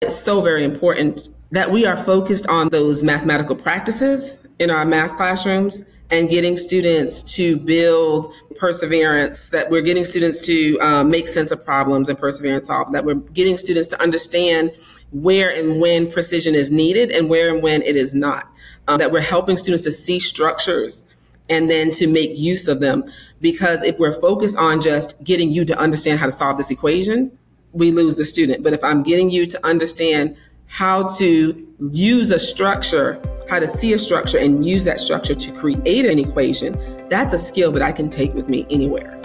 It's so very important that we are focused on those mathematical practices in our math classrooms and getting students to build perseverance, that we're getting students to um, make sense of problems and perseverance solve, that we're getting students to understand where and when precision is needed and where and when it is not, um, that we're helping students to see structures and then to make use of them. Because if we're focused on just getting you to understand how to solve this equation, we lose the student. But if I'm getting you to understand how to use a structure, how to see a structure and use that structure to create an equation, that's a skill that I can take with me anywhere.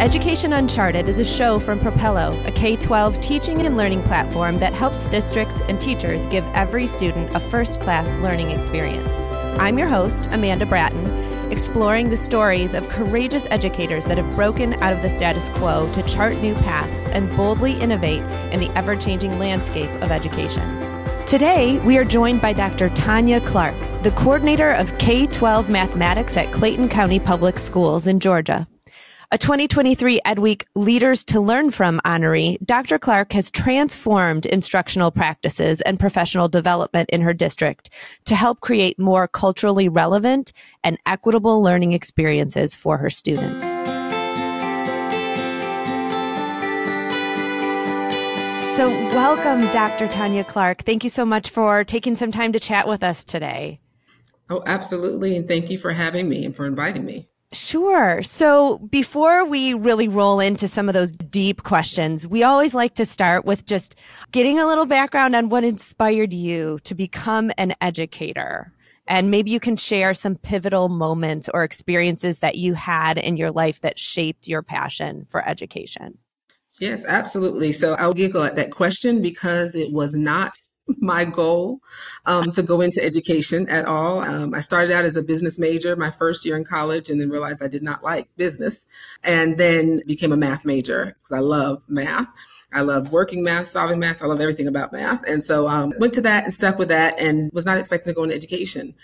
Education Uncharted is a show from Propello, a K 12 teaching and learning platform that helps districts and teachers give every student a first class learning experience. I'm your host, Amanda Bratten, exploring the stories of courageous educators that have broken out of the status quo to chart new paths and boldly innovate in the ever changing landscape of education. Today, we are joined by Dr. Tonya Clarke, the coordinator of K 12 mathematics at Clayton County Public Schools in Georgia. A 2023 EdWeek Leaders to Learn From honoree, Dr. Clarke has transformed instructional practices and professional development in her district to help create more culturally relevant and equitable learning experiences for her students. So, welcome, Dr. Tonya Clarke. Thank you so much for taking some time to chat with us today. Oh, absolutely. And thank you for having me and for inviting me. Sure. So before we really roll into some of those deep questions, we always like to start with just getting a little background on what inspired you to become an educator. And maybe you can share some pivotal moments or experiences that you had in your life that shaped your passion for education. Yes, absolutely. So I'll giggle at that question because it was not my goal um, to go into education at all. Um, I started out as a business major my first year in college and then realized I did not like business and then became a math major because I love math. I love working math, solving math. I love everything about math. And so um, went to that and stuck with that and was not expecting to go into education.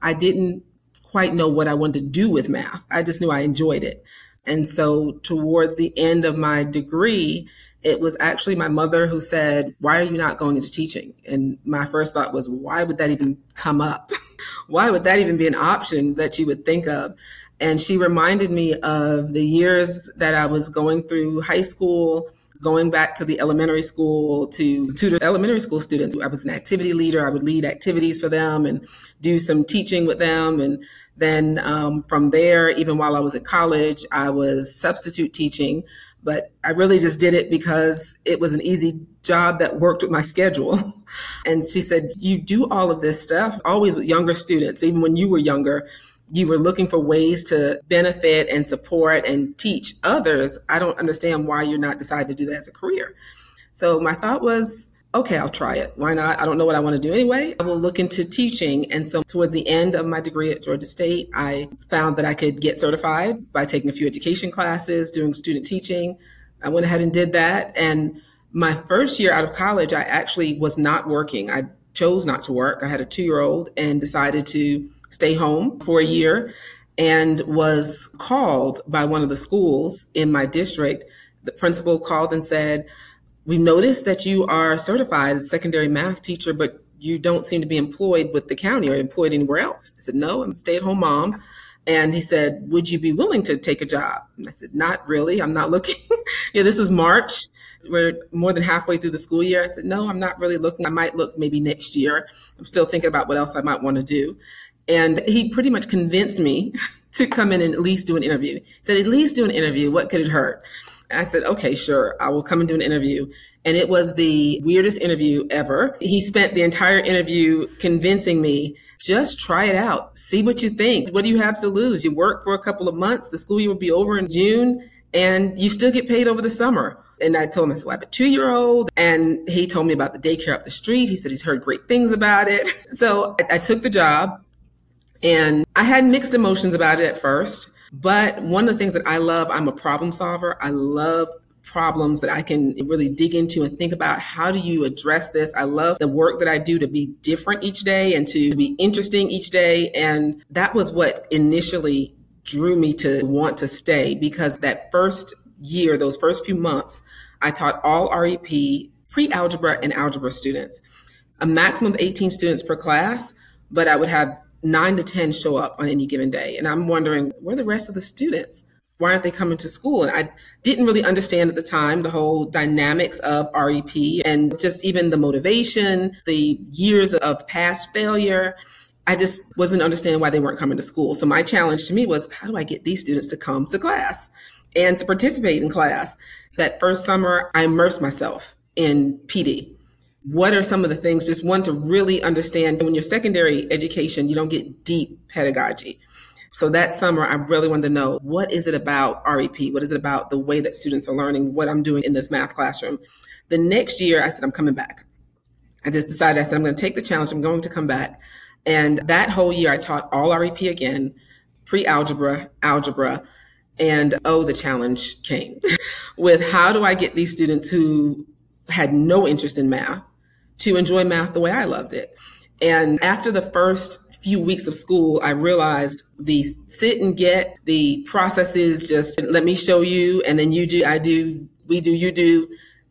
I didn't quite know what I wanted to do with math. I just knew I enjoyed it. And so towards the end of my degree, it was actually my mother who said, Why are you not going into teaching? And my first thought was, Why would that even come up? Why would that even be an option that you would think of? And she reminded me of the years that I was going through high school, going back to the elementary school to tutor elementary school students. I was an activity leader. I would lead activities for them and do some teaching with them. And then um, from there, even while I was at college, I was substitute teaching but I really just did it because it was an easy job that worked with my schedule. and she said, You do all of this stuff always with younger students, even when you were younger. You were looking for ways to benefit and support and teach others. I don't understand why you're not deciding to do that as a career. So my thought was, okay, I'll try it. Why not? I don't know what I want to do anyway. I will look into teaching. And so towards the end of my degree at Georgia State, I found that I could get certified by taking a few education classes, doing student teaching. I went ahead and did that. And my first year out of college, I actually was not working. I chose not to work. I had a two year old and decided to stay home for a year and was called by one of the schools in my district. The principal called and said, we noticed that you are certified as a secondary math teacher, but you don't seem to be employed with the county or employed anywhere else. I said, no, I'm a stay at home mom. And he said, would you be willing to take a job? And I said, not really. I'm not looking. yeah, this was March. We're more than halfway through the school year. I said, no, I'm not really looking. I might look maybe next year. I'm still thinking about what else I might want to do. And he pretty much convinced me to come in and at least do an interview. He said, at least do an interview. What could it hurt? I said, okay, sure. I will come and do an interview. And it was the weirdest interview ever. He spent the entire interview convincing me, just try it out. See what you think. What do you have to lose? You work for a couple of months. The school year will be over in June and you still get paid over the summer. And I told him, I said, well, I have a two year old. And he told me about the daycare up the street. He said he's heard great things about it. So I, I took the job and I had mixed emotions about it at first. But one of the things that I love, I'm a problem solver. I love problems that I can really dig into and think about how do you address this. I love the work that I do to be different each day and to be interesting each day. And that was what initially drew me to want to stay because that first year, those first few months, I taught all REP, pre algebra, and algebra students. A maximum of 18 students per class, but I would have nine to 10 show up on any given day. And I'm wondering, where the rest of the students? Why aren't they coming to school? And I didn't really understand at the time the whole dynamics of REP and just even the motivation, the years of past failure. I just wasn't understanding why they weren't coming to school. So my challenge to me was, how do I get these students to come to class and to participate in class? That first summer, I immersed myself in PD. What are some of the things? Just one to really understand when you're secondary education, you don't get deep pedagogy. So that summer, I really wanted to know what is it about REP? What is it about the way that students are learning, what I'm doing in this math classroom? The next year, I said, I'm coming back. I just decided, I said, I'm going to take the challenge. I'm going to come back. And that whole year, I taught all REP again, pre algebra, algebra. And oh, the challenge came with how do I get these students who had no interest in math to enjoy math the way I loved it? And after the first few weeks of school, I realized the sit and get, the processes just let me show you, and then you do, I do, we do, you do.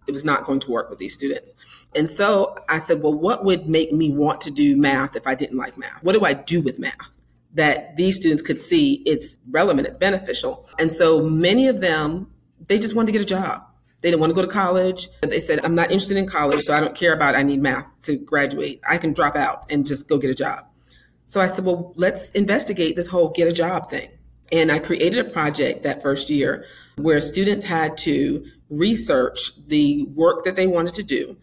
It was not going to work with these students. And so I said, well, what would make me want to do math if I didn't like math? What do I do with math? That these students could see it's relevant, it's beneficial. And so many of them, they just wanted to get a job. They didn't want to go to college. They said, I'm not interested in college, so I don't care about I need math to graduate. I can drop out and just go get a job. So I said, well, let's investigate this whole get a job thing. And I created a project that first year where students had to research the work that they wanted to do.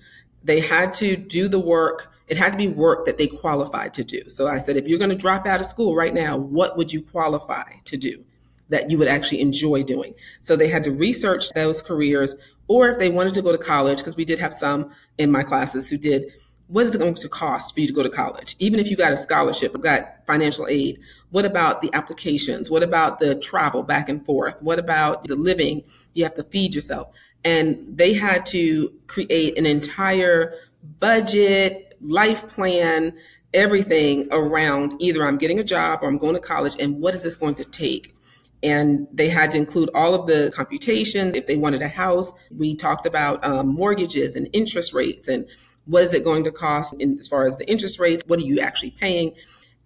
They had to do the work. It had to be work that they qualified to do. So I said, if you're going to drop out of school right now, what would you qualify to do that you would actually enjoy doing? So they had to research those careers, or if they wanted to go to college, because we did have some in my classes who did what is it going to cost for you to go to college? Even if you got a scholarship, or got financial aid, what about the applications? What about the travel back and forth? What about the living? You have to feed yourself. And they had to create an entire budget, life plan, everything around either I'm getting a job or I'm going to college and what is this going to take? And they had to include all of the computations. If they wanted a house, we talked about um, mortgages and interest rates and what is it going to cost in, as far as the interest rates? What are you actually paying?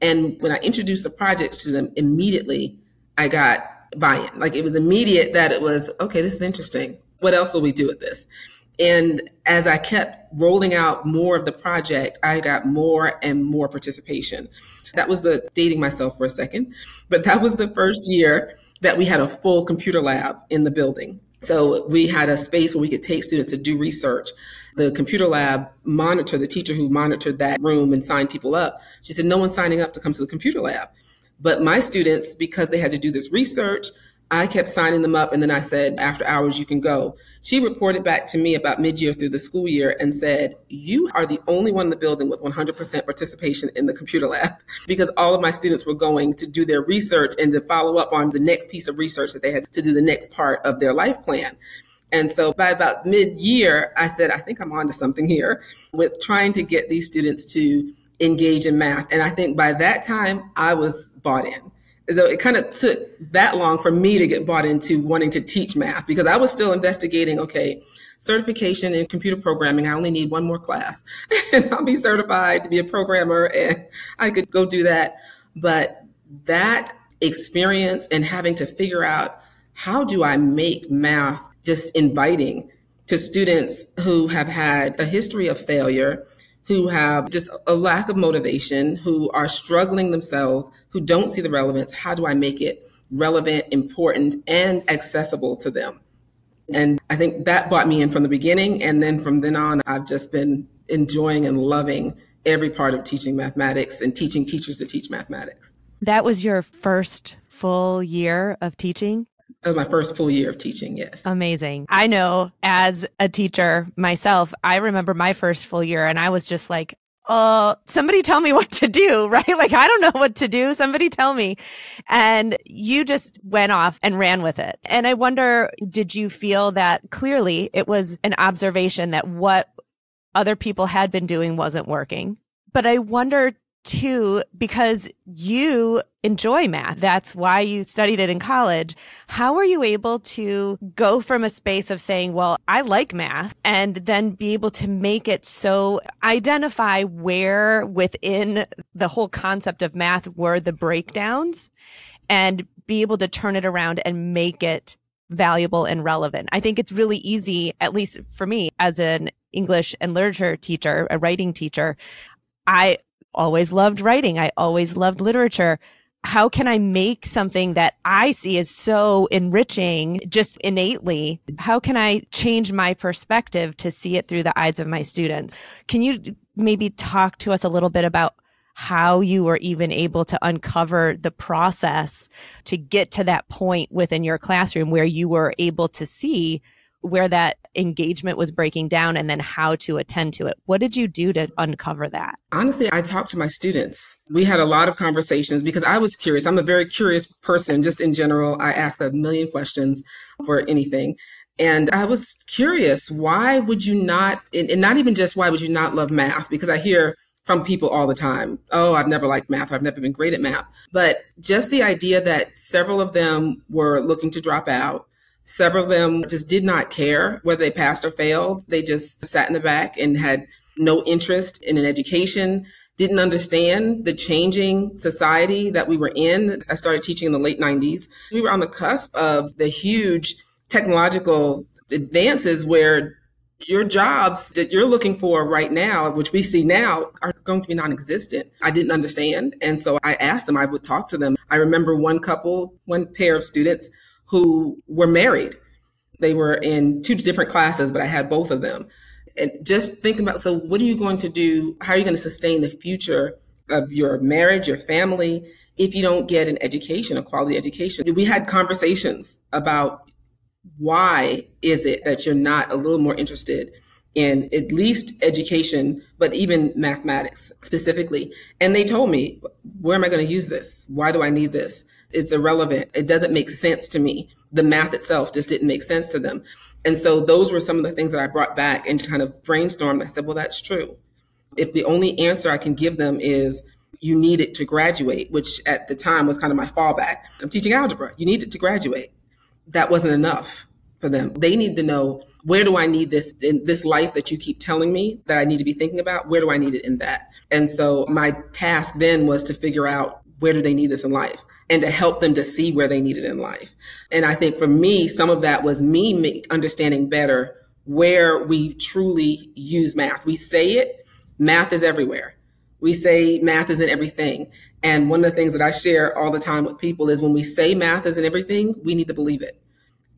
And when I introduced the projects to them, immediately I got buy-in. Like it was immediate that it was, okay, this is interesting. What else will we do with this? And as I kept rolling out more of the project, I got more and more participation. That was the dating myself for a second, but that was the first year that we had a full computer lab in the building. So we had a space where we could take students to do research the computer lab monitor, the teacher who monitored that room and signed people up, she said, no one's signing up to come to the computer lab. But my students, because they had to do this research, I kept signing them up. And then I said, after hours, you can go. She reported back to me about mid year through the school year and said, You are the only one in the building with 100% participation in the computer lab because all of my students were going to do their research and to follow up on the next piece of research that they had to do the next part of their life plan. And so by about mid year, I said, I think I'm onto something here with trying to get these students to engage in math. And I think by that time, I was bought in. So it kind of took that long for me to get bought into wanting to teach math because I was still investigating, okay, certification in computer programming. I only need one more class and I'll be certified to be a programmer and I could go do that. But that experience and having to figure out how do I make math just inviting to students who have had a history of failure, who have just a lack of motivation, who are struggling themselves, who don't see the relevance. How do I make it relevant, important, and accessible to them? And I think that brought me in from the beginning. And then from then on, I've just been enjoying and loving every part of teaching mathematics and teaching teachers to teach mathematics. That was your first full year of teaching? That was my first full year of teaching, yes. Amazing. I know as a teacher myself, I remember my first full year and I was just like, oh, somebody tell me what to do, right? Like, I don't know what to do. Somebody tell me. And you just went off and ran with it. And I wonder, did you feel that clearly it was an observation that what other people had been doing wasn't working? But I wonder, too, because you enjoy math. That's why you studied it in college. How were you able to go from a space of saying, well, I like math and then be able to make it so identify where within the whole concept of math were the breakdowns and be able to turn it around and make it valuable and relevant. I think it's really easy, at least for me as an English and literature teacher, a writing teacher. I always loved writing. I always loved literature. How can I make something that I see as so enriching just innately? How can I change my perspective to see it through the eyes of my students? Can you maybe talk to us a little bit about how you were even able to uncover the process to get to that point within your classroom where you were able to see where that engagement was breaking down and then how to attend to it. What did you do to uncover that? Honestly, I talked to my students. We had a lot of conversations because I was curious. I'm a very curious person, just in general. I ask a million questions for anything. And I was curious, why would you not, and not even just why would you not love math? Because I hear from people all the time. Oh, I've never liked math. I've never been great at math. But just the idea that several of them were looking to drop out. Several of them just did not care whether they passed or failed. They just sat in the back and had no interest in an education, didn't understand the changing society that we were in. I started teaching in the late 90s. We were on the cusp of the huge technological advances where your jobs that you're looking for right now, which we see now, are going to be non existent. I didn't understand. And so I asked them, I would talk to them. I remember one couple, one pair of students who were married. They were in two different classes, but I had both of them. And just think about so, what are you going to do? How are you going to sustain the future of your marriage, your family, if you don't get an education, a quality education? We had conversations about why is it that you're not a little more interested in at least education, but even mathematics specifically? And they told me, where am I going to use this? Why do I need this? It's irrelevant. It doesn't make sense to me. The math itself just didn't make sense to them. And so those were some of the things that I brought back and kind of brainstormed. I said, well, that's true. If the only answer I can give them is you need it to graduate, which at the time was kind of my fallback. I'm teaching algebra. You need it to graduate that wasn't enough for them. They need to know where do I need this in this life that you keep telling me that I need to be thinking about? Where do I need it in that? And so my task then was to figure out where do they need this in life and to help them to see where they need it in life. And I think for me, some of that was me understanding better where we truly use math. We say it, math is everywhere. We say math isn't everything. And one of the things that I share all the time with people is when we say math isn't everything, we need to believe it.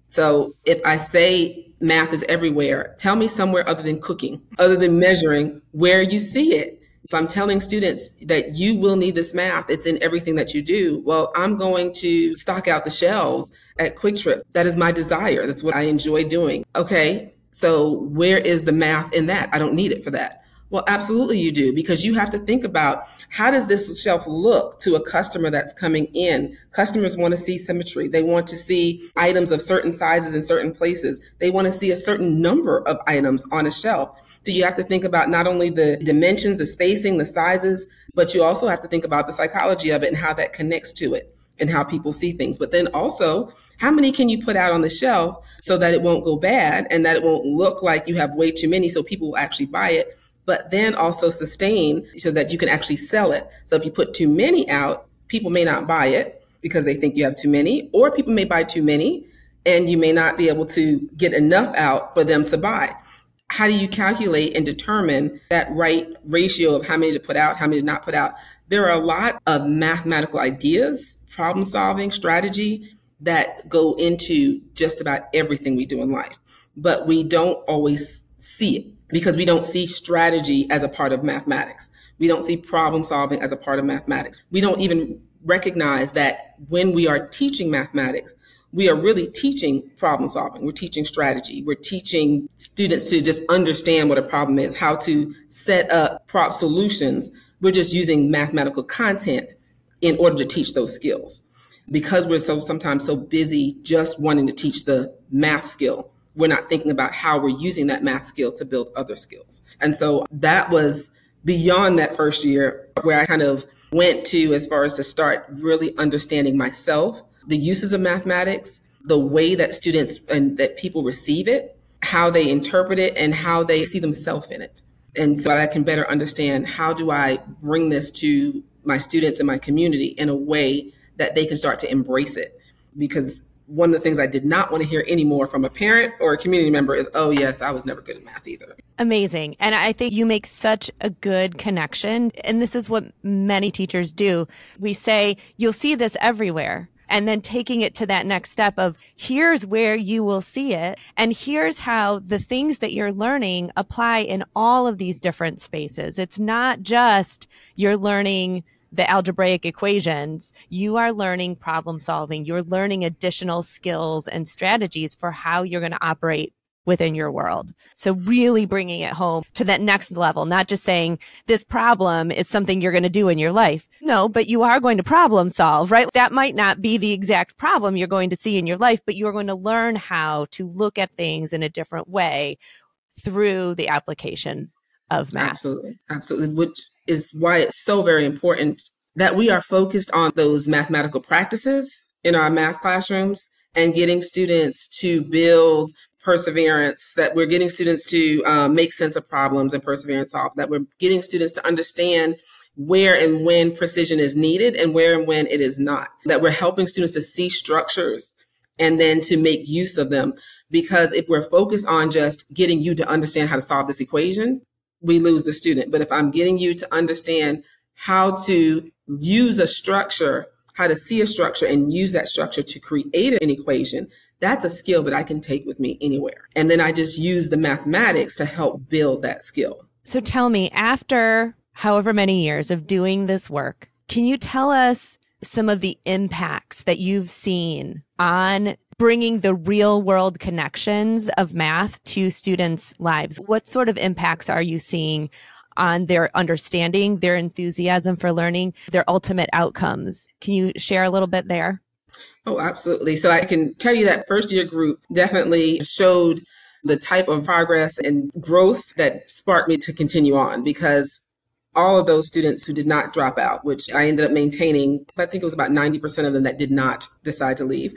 So if I say math is everywhere, tell me somewhere other than cooking, other than measuring where you see it. If I'm telling students that you will need this math, it's in everything that you do. Well, I'm going to stock out the shelves at QuikTrip. That is my desire. That's what I enjoy doing. Okay. So where is the math in that? I don't need it for that. Well, absolutely you do because you have to think about how does this shelf look to a customer that's coming in? Customers want to see symmetry. They want to see items of certain sizes in certain places. They want to see a certain number of items on a shelf. So you have to think about not only the dimensions, the spacing, the sizes, but you also have to think about the psychology of it and how that connects to it and how people see things. But then also, how many can you put out on the shelf so that it won't go bad and that it won't look like you have way too many so people will actually buy it? But then also sustain so that you can actually sell it. So if you put too many out, people may not buy it because they think you have too many, or people may buy too many and you may not be able to get enough out for them to buy. How do you calculate and determine that right ratio of how many to put out, how many to not put out? There are a lot of mathematical ideas, problem solving, strategy that go into just about everything we do in life, but we don't always see it because we don't see strategy as a part of mathematics. We don't see problem solving as a part of mathematics. We don't even recognize that when we are teaching mathematics, we are really teaching problem solving. We're teaching strategy. We're teaching students to just understand what a problem is, how to set up prop solutions. We're just using mathematical content in order to teach those skills. Because we're so sometimes so busy just wanting to teach the math skill we're not thinking about how we're using that math skill to build other skills. And so that was beyond that first year where I kind of went to as far as to start really understanding myself, the uses of mathematics, the way that students and that people receive it, how they interpret it, and how they see themselves in it. And so I can better understand how do I bring this to my students and my community in a way that they can start to embrace it. Because one of the things I did not want to hear anymore from a parent or a community member is, oh, yes, I was never good at math either. Amazing. And I think you make such a good connection. And this is what many teachers do. We say, you'll see this everywhere. And then taking it to that next step of here's where you will see it. And here's how the things that you're learning apply in all of these different spaces. It's not just you're learning the algebraic equations, you are learning problem solving. You're learning additional skills and strategies for how you're going to operate within your world. So really bringing it home to that next level, not just saying this problem is something you're going to do in your life. No, but you are going to problem solve, right? That might not be the exact problem you're going to see in your life, but you're going to learn how to look at things in a different way through the application of math. Absolutely. Absolutely. Which is why it's so very important that we are focused on those mathematical practices in our math classrooms and getting students to build perseverance, that we're getting students to um, make sense of problems and perseverance solve, that we're getting students to understand where and when precision is needed and where and when it is not, that we're helping students to see structures and then to make use of them. Because if we're focused on just getting you to understand how to solve this equation, we lose the student. But if I'm getting you to understand how to use a structure, how to see a structure and use that structure to create an equation, that's a skill that I can take with me anywhere. And then I just use the mathematics to help build that skill. So tell me, after however many years of doing this work, can you tell us some of the impacts that you've seen on bringing the real world connections of math to students' lives. What sort of impacts are you seeing on their understanding, their enthusiasm for learning, their ultimate outcomes? Can you share a little bit there? Oh, absolutely. So I can tell you that first year group definitely showed the type of progress and growth that sparked me to continue on because all of those students who did not drop out, which I ended up maintaining, I think it was about 90% of them that did not decide to leave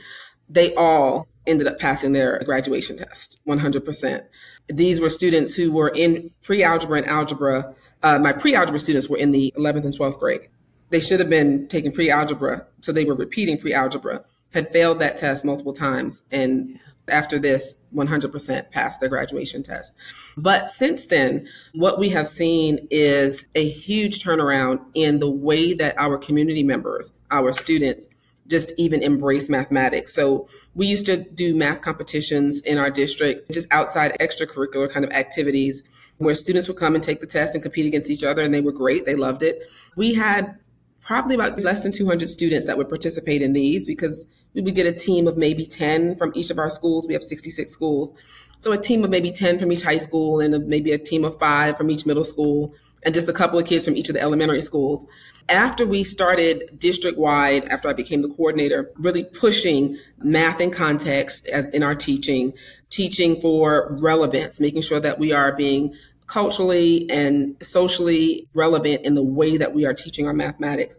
they all ended up passing their graduation test 100%. These were students who were in pre algebra and algebra. Uh, my pre algebra students were in the 11th and 12th grade. They should have been taking pre algebra, so they were repeating pre algebra, had failed that test multiple times, and after this 100% passed their graduation test. But since then, what we have seen is a huge turnaround in the way that our community members, our students, just even embrace mathematics. So we used to do math competitions in our district, just outside extracurricular kind of activities where students would come and take the test and compete against each other and they were great. They loved it. We had probably about less than 200 students that would participate in these because we would get a team of maybe 10 from each of our schools. We have 66 schools. So a team of maybe 10 from each high school and maybe a team of five from each middle school and just a couple of kids from each of the elementary schools. After we started district wide, after I became the coordinator, really pushing math and context as in our teaching, teaching for relevance, making sure that we are being culturally and socially relevant in the way that we are teaching our mathematics.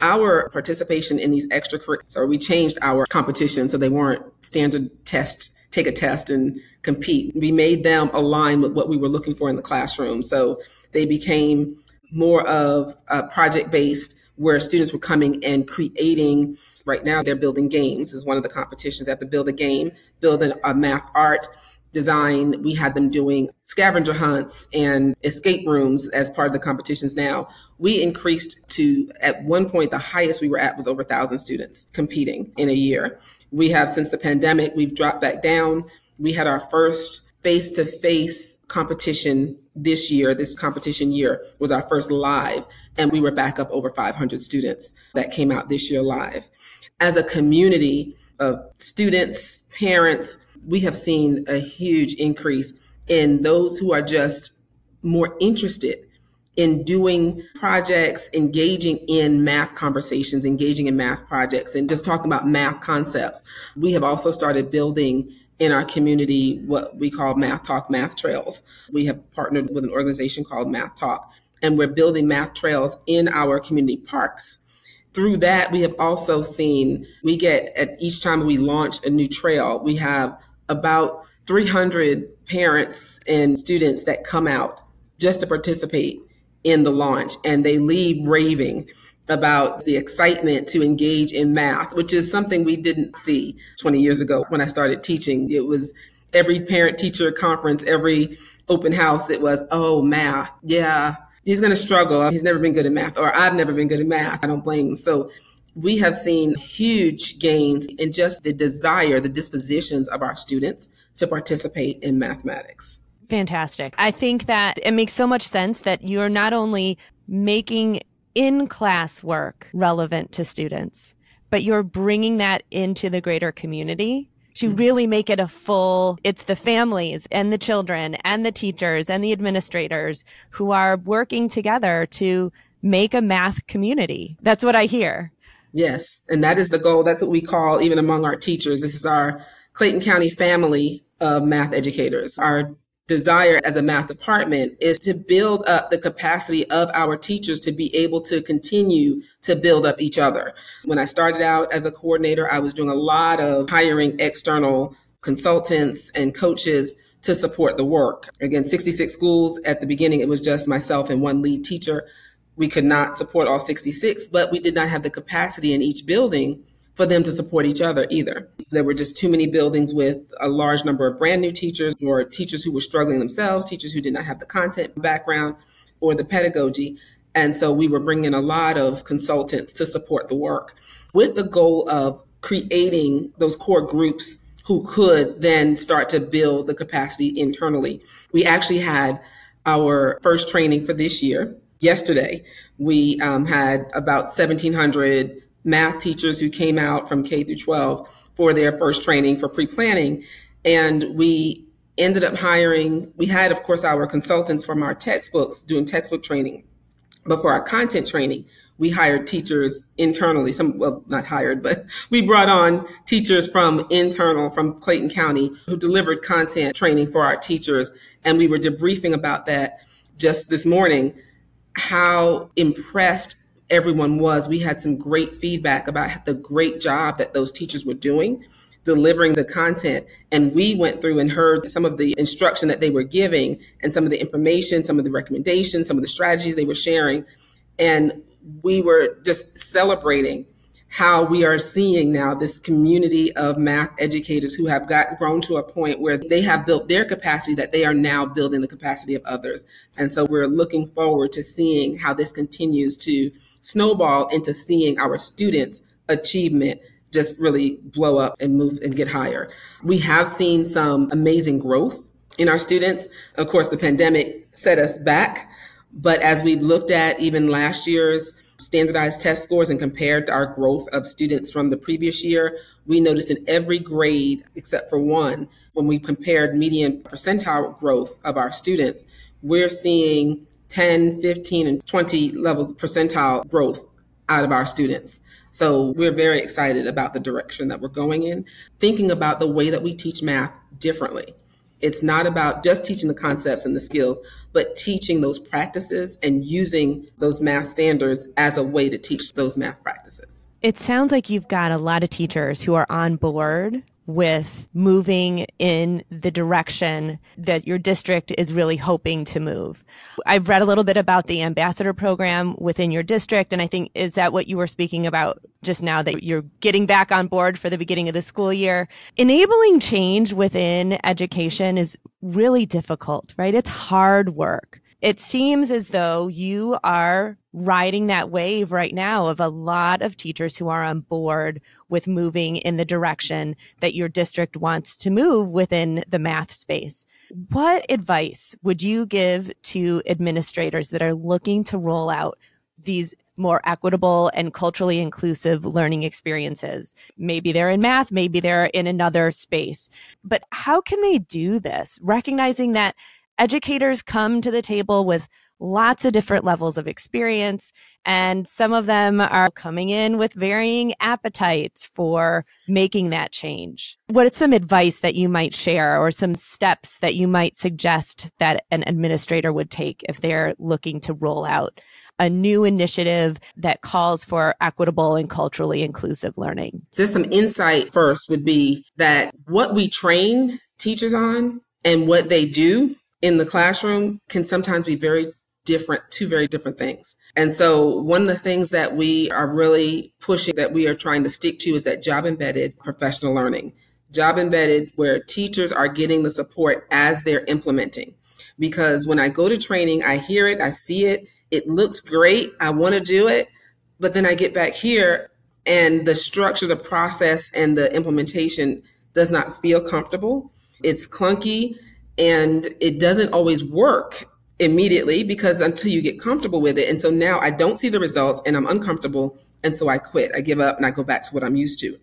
Our participation in these extracurriculars, or we changed our competition so they weren't standard test, take a test and compete. We made them align with what we were looking for in the classroom. So they became more of a project based where students were coming and creating. Right now, they're building games is one of the competitions. They have to build a game, build a math art design. We had them doing scavenger hunts and escape rooms as part of the competitions now. We increased to, at one point, the highest we were at was over a thousand students competing in a year. We have, since the pandemic, we've dropped back down. We had our first face to face competition this year, this competition year was our first live, and we were back up over 500 students that came out this year live. As a community of students, parents, we have seen a huge increase in those who are just more interested in doing projects, engaging in math conversations, engaging in math projects, and just talking about math concepts. We have also started building in our community what we call Math Talk Math Trails. We have partnered with an organization called Math Talk and we're building math trails in our community parks. Through that, we have also seen we get at each time we launch a new trail, we have about 300 parents and students that come out just to participate in the launch and they leave raving about the excitement to engage in math, which is something we didn't see 20 years ago when I started teaching. It was every parent teacher conference, every open house, it was, oh, math. Yeah, he's going to struggle. He's never been good at math, or I've never been good at math. I don't blame him. So we have seen huge gains in just the desire, the dispositions of our students to participate in mathematics. Fantastic. I think that it makes so much sense that you're not only making in class work relevant to students, but you're bringing that into the greater community to mm-hmm. really make it a full it's the families and the children and the teachers and the administrators who are working together to make a math community. That's what i hear. Yes and that is the goal. That's what we call even among our teachers this is our clayton county family of math educators our desire as a math department is to build up the capacity of our teachers to be able to continue to build up each other. When I started out as a coordinator, I was doing a lot of hiring external consultants and coaches to support the work. Again, 66 schools at the beginning, it was just myself and one lead teacher. We could not support all 66, but we did not have the capacity in each building for them to support each other either. There were just too many buildings with a large number of brand new teachers or teachers who were struggling themselves, teachers who did not have the content background or the pedagogy. And so we were bringing a lot of consultants to support the work with the goal of creating those core groups who could then start to build the capacity internally. We actually had our first training for this year yesterday. We um, had about 1,700 math teachers who came out from K through 12 for their first training for pre-planning. And we ended up hiring, we had, of course, our consultants from our textbooks doing textbook training. But for our content training, we hired teachers internally, some, well, not hired, but we brought on teachers from internal, from Clayton County, who delivered content training for our teachers. And we were debriefing about that just this morning, how impressed everyone was. We had some great feedback about the great job that those teachers were doing delivering the content. And we went through and heard some of the instruction that they were giving and some of the information, some of the recommendations, some of the strategies they were sharing. And we were just celebrating how we are seeing now this community of math educators who have got grown to a point where they have built their capacity that they are now building the capacity of others. And so we're looking forward to seeing how this continues to snowball into seeing our students' achievement just really blow up and move and get higher. We have seen some amazing growth in our students. Of course, the pandemic set us back, but as we looked at even last year's standardized test scores and compared to our growth of students from the previous year, we noticed in every grade except for one, when we compared median percentile growth of our students, we're seeing 10, 15, and 20 levels percentile growth out of our students. So we're very excited about the direction that we're going in, thinking about the way that we teach math differently. It's not about just teaching the concepts and the skills, but teaching those practices and using those math standards as a way to teach those math practices. It sounds like you've got a lot of teachers who are on board with moving in the direction that your district is really hoping to move. I've read a little bit about the ambassador program within your district, and I think is that what you were speaking about just now that you're getting back on board for the beginning of the school year? Enabling change within education is really difficult, right? It's hard work it seems as though you are riding that wave right now of a lot of teachers who are on board with moving in the direction that your district wants to move within the math space. What advice would you give to administrators that are looking to roll out these more equitable and culturally inclusive learning experiences. Maybe they're in math, maybe they're in another space. But how can they do this? Recognizing that educators come to the table with lots of different levels of experience, and some of them are coming in with varying appetites for making that change. What is some advice that you might share or some steps that you might suggest that an administrator would take if they're looking to roll out a new initiative that calls for equitable and culturally inclusive learning? Just some insight first would be that what we train teachers on and what they do in the classroom can sometimes be very different, two very different things. And so one of the things that we are really pushing that we are trying to stick to is that job embedded professional learning. Job embedded where teachers are getting the support as they're implementing. Because when I go to training, I hear it, I see it, it looks great, I want to do it, but then I get back here and the structure, the process, and the implementation does not feel comfortable. It's clunky and it doesn't always work immediately because until you get comfortable with it. And so now I don't see the results and I'm uncomfortable. And so I quit. I give up and I go back to what I'm used to.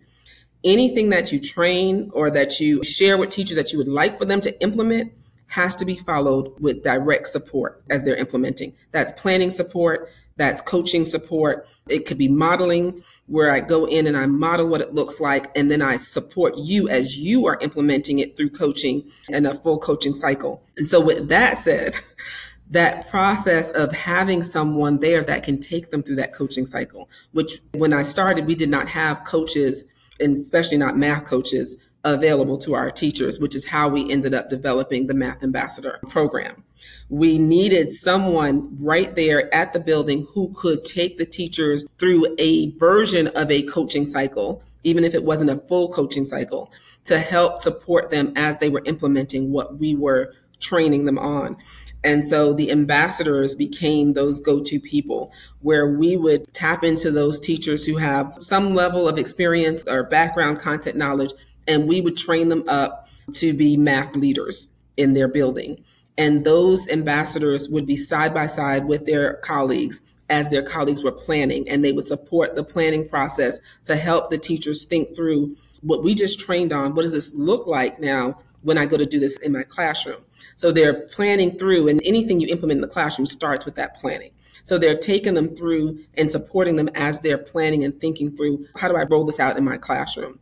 Anything that you train or that you share with teachers that you would like for them to implement has to be followed with direct support as they're implementing. That's planning support, that's coaching support. It could be modeling, where I go in and I model what it looks like, and then I support you as you are implementing it through coaching and a full coaching cycle. And so, with that said, that process of having someone there that can take them through that coaching cycle, which when I started, we did not have coaches, and especially not math coaches, available to our teachers, which is how we ended up developing the Math Ambassador program. We needed someone right there at the building who could take the teachers through a version of a coaching cycle, even if it wasn't a full coaching cycle, to help support them as they were implementing what we were training them on. And so the ambassadors became those go to people where we would tap into those teachers who have some level of experience or background content knowledge, and we would train them up to be math leaders in their building. And those ambassadors would be side by side with their colleagues as their colleagues were planning, and they would support the planning process to help the teachers think through what we just trained on. What does this look like now when I go to do this in my classroom? So they're planning through, and anything you implement in the classroom starts with that planning. So they're taking them through and supporting them as they're planning and thinking through how do I roll this out in my classroom?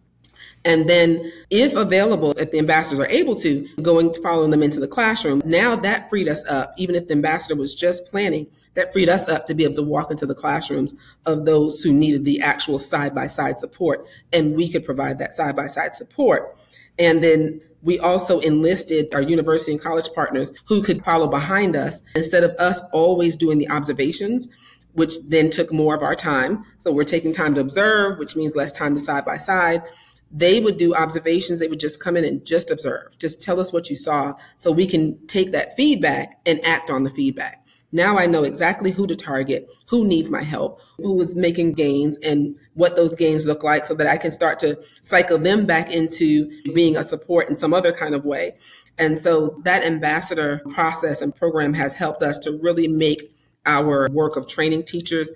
And then, if available, if the ambassadors are able to, going to follow them into the classroom, now that freed us up, even if the ambassador was just planning, that freed us up to be able to walk into the classrooms of those who needed the actual side by side support. And we could provide that side by side support. And then we also enlisted our university and college partners who could follow behind us instead of us always doing the observations, which then took more of our time. So we're taking time to observe, which means less time to side by side. They would do observations. They would just come in and just observe, just tell us what you saw so we can take that feedback and act on the feedback. Now I know exactly who to target, who needs my help, who is making gains, and what those gains look like so that I can start to cycle them back into being a support in some other kind of way. And so that ambassador process and program has helped us to really make our work of training teachers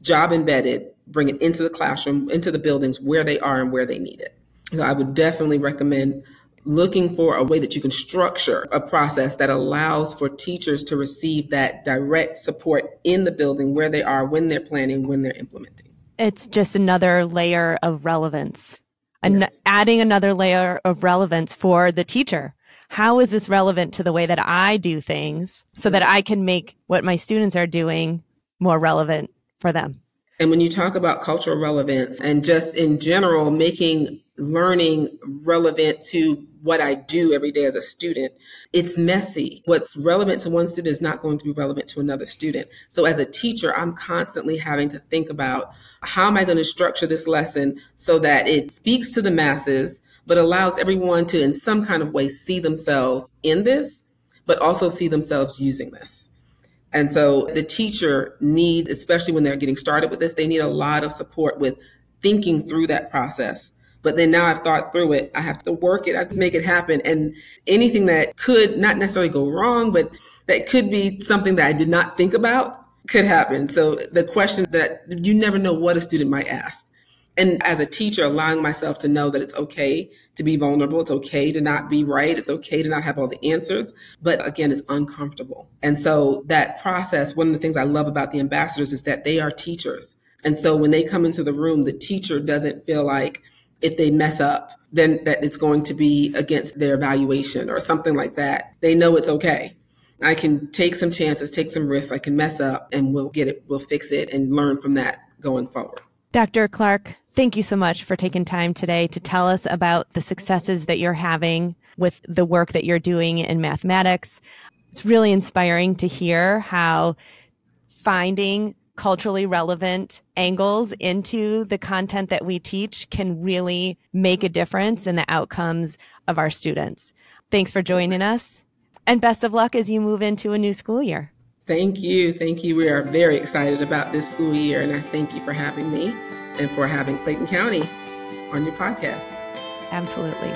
job embedded, bring it into the classroom, into the buildings where they are and where they need it. So I would definitely recommend looking for a way that you can structure a process that allows for teachers to receive that direct support in the building where they are when they're planning, when they're implementing. It's just another layer of relevance, and yes. adding another layer of relevance for the teacher. How is this relevant to the way that I do things so that mm-hmm. I can make what my students are doing more relevant for them? And when you talk about cultural relevance and just in general, making learning relevant to what I do every day as a student, it's messy. What's relevant to one student is not going to be relevant to another student. So as a teacher, I'm constantly having to think about how am I going to structure this lesson so that it speaks to the masses, but allows everyone to, in some kind of way, see themselves in this, but also see themselves using this. And so the teacher need, especially when they're getting started with this, they need a lot of support with thinking through that process but then now I've thought through it. I have to work it. I have to make it happen. And anything that could not necessarily go wrong, but that could be something that I did not think about could happen. So the question that you never know what a student might ask. And as a teacher, allowing myself to know that it's okay to be vulnerable. It's okay to not be right. It's okay to not have all the answers. But again, it's uncomfortable. And so that process, one of the things I love about the ambassadors is that they are teachers. And so when they come into the room, the teacher doesn't feel like if they mess up, then that it's going to be against their evaluation or something like that. They know it's okay. I can take some chances, take some risks. I can mess up and we'll get it, we'll fix it and learn from that going forward. Dr. Clarke, thank you so much for taking time today to tell us about the successes that you're having with the work that you're doing in mathematics. It's really inspiring to hear how finding culturally relevant angles into the content that we teach can really make a difference in the outcomes of our students. Thanks for joining us and best of luck as you move into a new school year. Thank you. Thank you. We are very excited about this school year, and I thank you for having me and for having Clayton County on your podcast. Absolutely.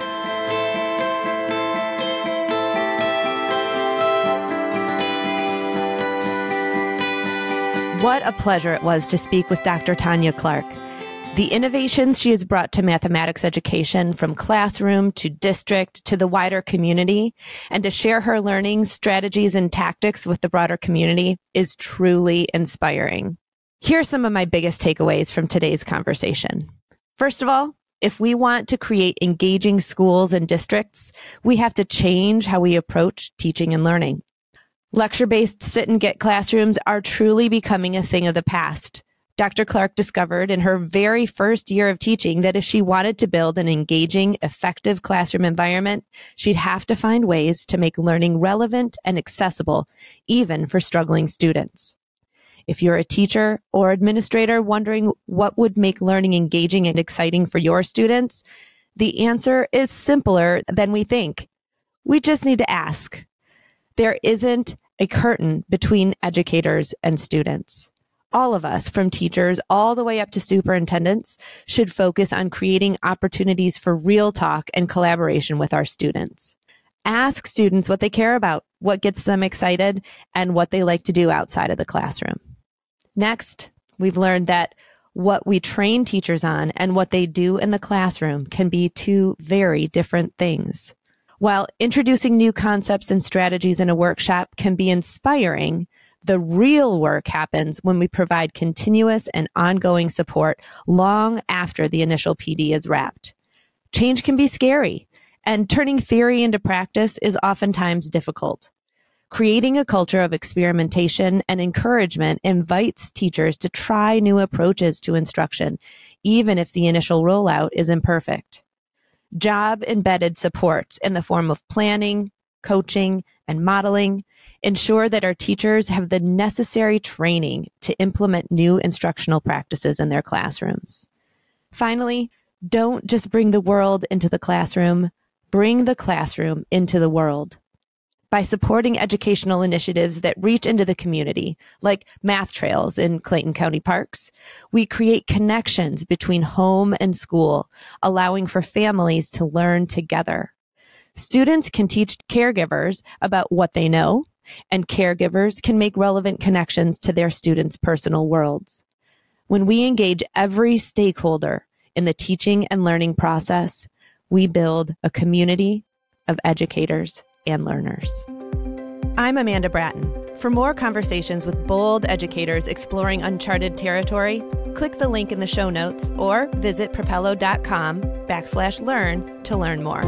What a pleasure it was to speak with Dr. Tonya Clarke. The innovations she has brought to mathematics education from classroom to district to the wider community and to share her learning strategies and tactics with the broader community is truly inspiring. Here are some of my biggest takeaways from today's conversation. First of all, if we want to create engaging schools and districts, we have to change how we approach teaching and learning. Lecture based sit and get classrooms are truly becoming a thing of the past. Dr. Clarke discovered in her very first year of teaching that if she wanted to build an engaging, effective classroom environment, she'd have to find ways to make learning relevant and accessible, even for struggling students. If you're a teacher or administrator wondering what would make learning engaging and exciting for your students, the answer is simpler than we think. We just need to ask. There isn't a curtain between educators and students all of us, from teachers all the way up to superintendents, should focus on creating opportunities for real talk and collaboration with our students. Ask students what they care about, what gets them excited, and what they like to do outside of the classroom. Next, we've learned that what we train teachers on and what they do in the classroom can be two very different things. While introducing new concepts and strategies in a workshop can be inspiring, the real work happens when we provide continuous and ongoing support long after the initial PD is wrapped. Change can be scary, and turning theory into practice is oftentimes difficult. Creating a culture of experimentation and encouragement invites teachers to try new approaches to instruction, even if the initial rollout is imperfect. Job embedded supports in the form of planning, coaching, and modeling ensure that our teachers have the necessary training to implement new instructional practices in their classrooms. Finally, don't just bring the world into the classroom, bring the classroom into the world. By supporting educational initiatives that reach into the community, like math trails in Clayton County parks, we create connections between home and school, allowing for families to learn together. Students can teach caregivers about what they know, and caregivers can make relevant connections to their students' personal worlds. When we engage every stakeholder in the teaching and learning process, we build a community of educators and learners. I'm Amanda Bratten. For more conversations with bold educators exploring uncharted territory, click the link in the show notes or visit propello.com backslash learn to learn more.